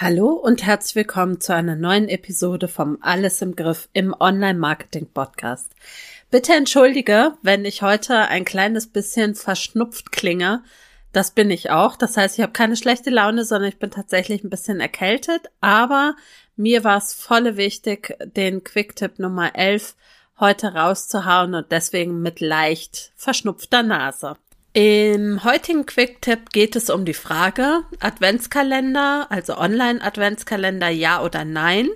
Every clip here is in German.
Hallo und herzlich willkommen zu einer neuen Episode vom Alles im Griff im Online-Marketing-Podcast. Bitte entschuldige, wenn ich heute ein kleines bisschen verschnupft klinge. Das bin ich auch. Das heißt, ich habe keine schlechte Laune, sondern ich bin tatsächlich ein bisschen erkältet. Aber mir war es volle wichtig, den Quick-Tipp Nummer 11 heute rauszuhauen und deswegen mit leicht verschnupfter Nase. Im heutigen Quick-Tipp geht es um die Frage Adventskalender, also Online-Adventskalender, ja oder nein.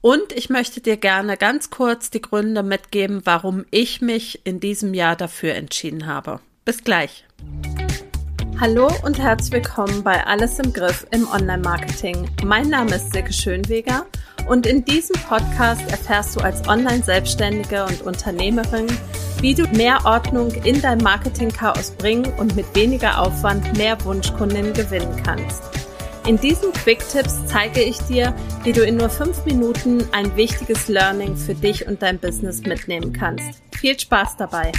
Und ich möchte dir gerne ganz kurz die Gründe mitgeben, warum ich mich in diesem Jahr dafür entschieden habe. Bis gleich. Hallo und herzlich willkommen bei Alles im Griff im Online-Marketing. Mein Name ist Silke Schönweger und in diesem Podcast erfährst du als Online-Selbstständige und Unternehmerin, wie du mehr Ordnung in dein Marketing-Chaos bringen und mit weniger Aufwand mehr Wunschkundinnen gewinnen kannst. In diesen Quick-Tipps zeige ich dir, wie du in nur fünf Minuten ein wichtiges Learning für dich und dein Business mitnehmen kannst. Viel Spaß dabei!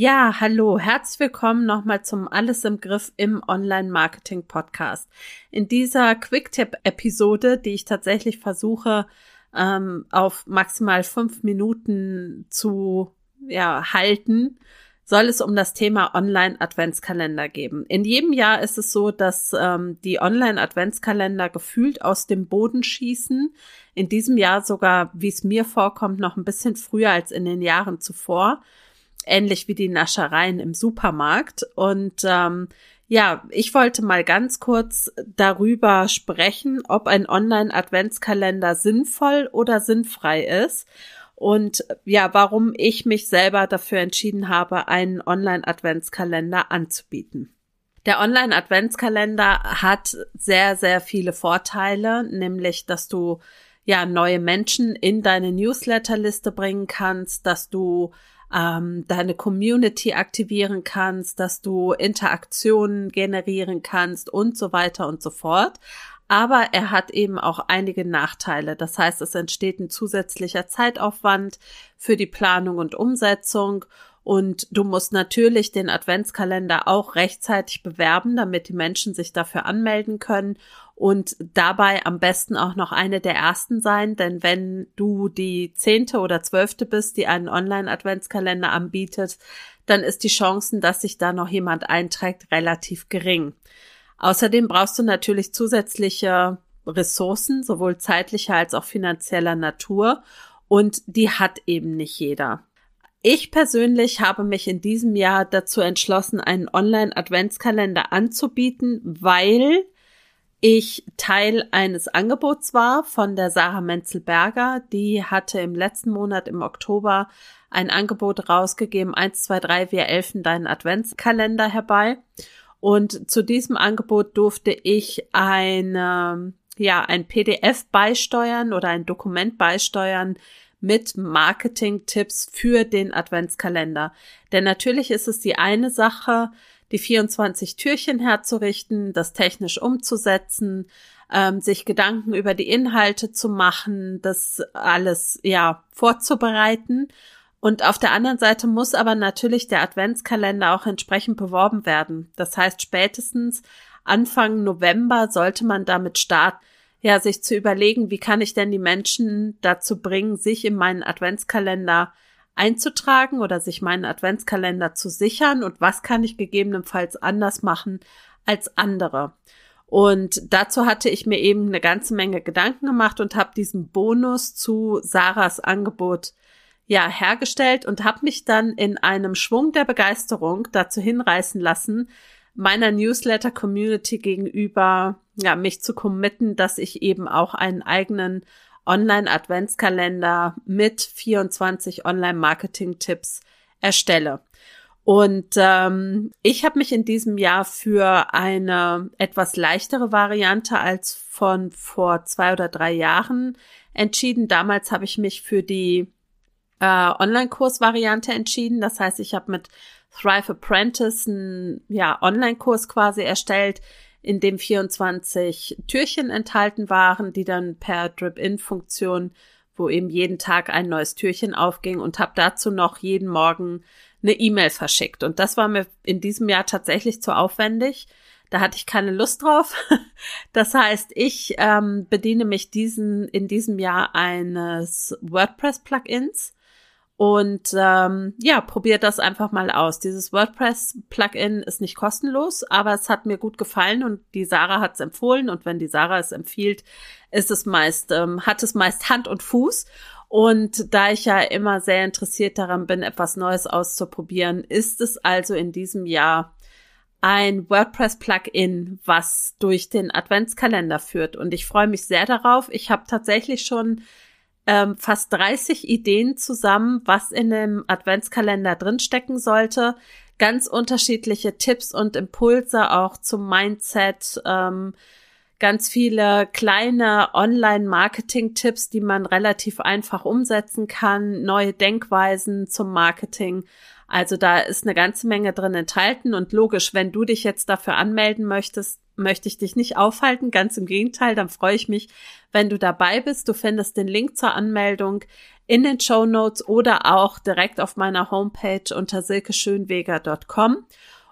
Ja, hallo, herzlich willkommen nochmal zum Alles im Griff im Online-Marketing-Podcast. In dieser Quick-Tip-Episode, die ich tatsächlich versuche, ähm, auf maximal fünf Minuten zu ja, halten, soll es um das Thema Online-Adventskalender geben. In jedem Jahr ist es so, dass ähm, die Online-Adventskalender gefühlt aus dem Boden schießen. In diesem Jahr sogar, wie es mir vorkommt, noch ein bisschen früher als in den Jahren zuvor ähnlich wie die Naschereien im Supermarkt. Und ähm, ja, ich wollte mal ganz kurz darüber sprechen, ob ein Online-Adventskalender sinnvoll oder sinnfrei ist. Und ja, warum ich mich selber dafür entschieden habe, einen Online-Adventskalender anzubieten. Der Online-Adventskalender hat sehr, sehr viele Vorteile, nämlich, dass du ja neue Menschen in deine Newsletterliste bringen kannst, dass du ähm, deine Community aktivieren kannst, dass du Interaktionen generieren kannst und so weiter und so fort. Aber er hat eben auch einige Nachteile. Das heißt, es entsteht ein zusätzlicher Zeitaufwand für die Planung und Umsetzung und du musst natürlich den Adventskalender auch rechtzeitig bewerben, damit die Menschen sich dafür anmelden können und dabei am besten auch noch eine der ersten sein, denn wenn du die zehnte oder zwölfte bist, die einen Online-Adventskalender anbietet, dann ist die Chancen, dass sich da noch jemand einträgt, relativ gering. Außerdem brauchst du natürlich zusätzliche Ressourcen, sowohl zeitlicher als auch finanzieller Natur, und die hat eben nicht jeder. Ich persönlich habe mich in diesem Jahr dazu entschlossen, einen Online-Adventskalender anzubieten, weil ich Teil eines Angebots war von der Sarah Menzelberger. Die hatte im letzten Monat im Oktober ein Angebot rausgegeben, 1, 2, 3, wir elfen deinen Adventskalender herbei. Und zu diesem Angebot durfte ich eine, ja, ein PDF beisteuern oder ein Dokument beisteuern, mit Marketing-Tipps für den Adventskalender. Denn natürlich ist es die eine Sache, die 24 Türchen herzurichten, das technisch umzusetzen, ähm, sich Gedanken über die Inhalte zu machen, das alles ja vorzubereiten. Und auf der anderen Seite muss aber natürlich der Adventskalender auch entsprechend beworben werden. Das heißt, spätestens Anfang November sollte man damit starten, ja, sich zu überlegen, wie kann ich denn die Menschen dazu bringen, sich in meinen Adventskalender einzutragen oder sich meinen Adventskalender zu sichern und was kann ich gegebenenfalls anders machen als andere. Und dazu hatte ich mir eben eine ganze Menge Gedanken gemacht und habe diesen Bonus zu Sarahs Angebot ja hergestellt und habe mich dann in einem Schwung der Begeisterung dazu hinreißen lassen, meiner Newsletter-Community gegenüber, ja, mich zu committen, dass ich eben auch einen eigenen Online-Adventskalender mit 24 Online-Marketing-Tipps erstelle. Und ähm, ich habe mich in diesem Jahr für eine etwas leichtere Variante als von vor zwei oder drei Jahren entschieden. Damals habe ich mich für die äh, Online-Kurs-Variante entschieden. Das heißt, ich habe mit Thrive Apprentice einen ja, Online-Kurs quasi erstellt, in dem 24 Türchen enthalten waren, die dann per Drip-In-Funktion, wo eben jeden Tag ein neues Türchen aufging und habe dazu noch jeden Morgen eine E-Mail verschickt. Und das war mir in diesem Jahr tatsächlich zu aufwendig. Da hatte ich keine Lust drauf. Das heißt, ich ähm, bediene mich diesen in diesem Jahr eines WordPress-Plugins und ähm, ja, probiert das einfach mal aus. Dieses WordPress-Plugin ist nicht kostenlos, aber es hat mir gut gefallen und die Sarah hat es empfohlen. Und wenn die Sarah es empfiehlt, ist es meist, ähm, hat es meist Hand und Fuß. Und da ich ja immer sehr interessiert daran bin, etwas Neues auszuprobieren, ist es also in diesem Jahr ein WordPress-Plugin, was durch den Adventskalender führt. Und ich freue mich sehr darauf. Ich habe tatsächlich schon ähm, fast 30 Ideen zusammen, was in dem Adventskalender drinstecken sollte. Ganz unterschiedliche Tipps und Impulse auch zum Mindset. Ähm, ganz viele kleine Online-Marketing-Tipps, die man relativ einfach umsetzen kann, neue Denkweisen zum Marketing. Also da ist eine ganze Menge drin enthalten und logisch, wenn du dich jetzt dafür anmelden möchtest, möchte ich dich nicht aufhalten. Ganz im Gegenteil, dann freue ich mich, wenn du dabei bist. Du findest den Link zur Anmeldung in den Show Notes oder auch direkt auf meiner Homepage unter silkeschönweger.com.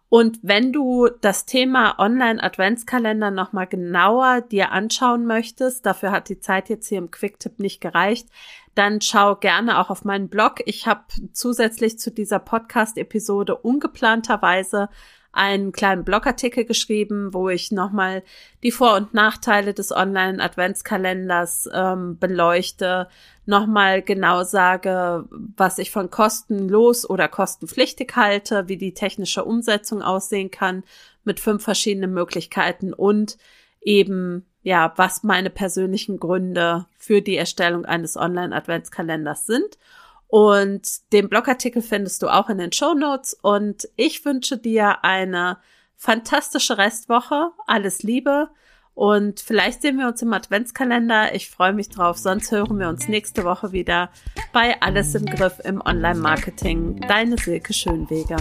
Und wenn du das Thema Online-Adventskalender nochmal genauer dir anschauen möchtest, dafür hat die Zeit jetzt hier im Quicktip nicht gereicht, dann schau gerne auch auf meinen Blog. Ich habe zusätzlich zu dieser Podcast-Episode ungeplanterweise einen kleinen Blogartikel geschrieben, wo ich nochmal die Vor- und Nachteile des Online-Adventskalenders ähm, beleuchte, nochmal genau sage, was ich von kostenlos oder kostenpflichtig halte, wie die technische Umsetzung aussehen kann mit fünf verschiedenen Möglichkeiten und eben ja, was meine persönlichen Gründe für die Erstellung eines Online-Adventskalenders sind. Und den Blogartikel findest du auch in den Show Notes. Und ich wünsche dir eine fantastische Restwoche. Alles Liebe. Und vielleicht sehen wir uns im Adventskalender. Ich freue mich drauf. Sonst hören wir uns nächste Woche wieder bei Alles im Griff im Online-Marketing. Deine Silke Schönweger.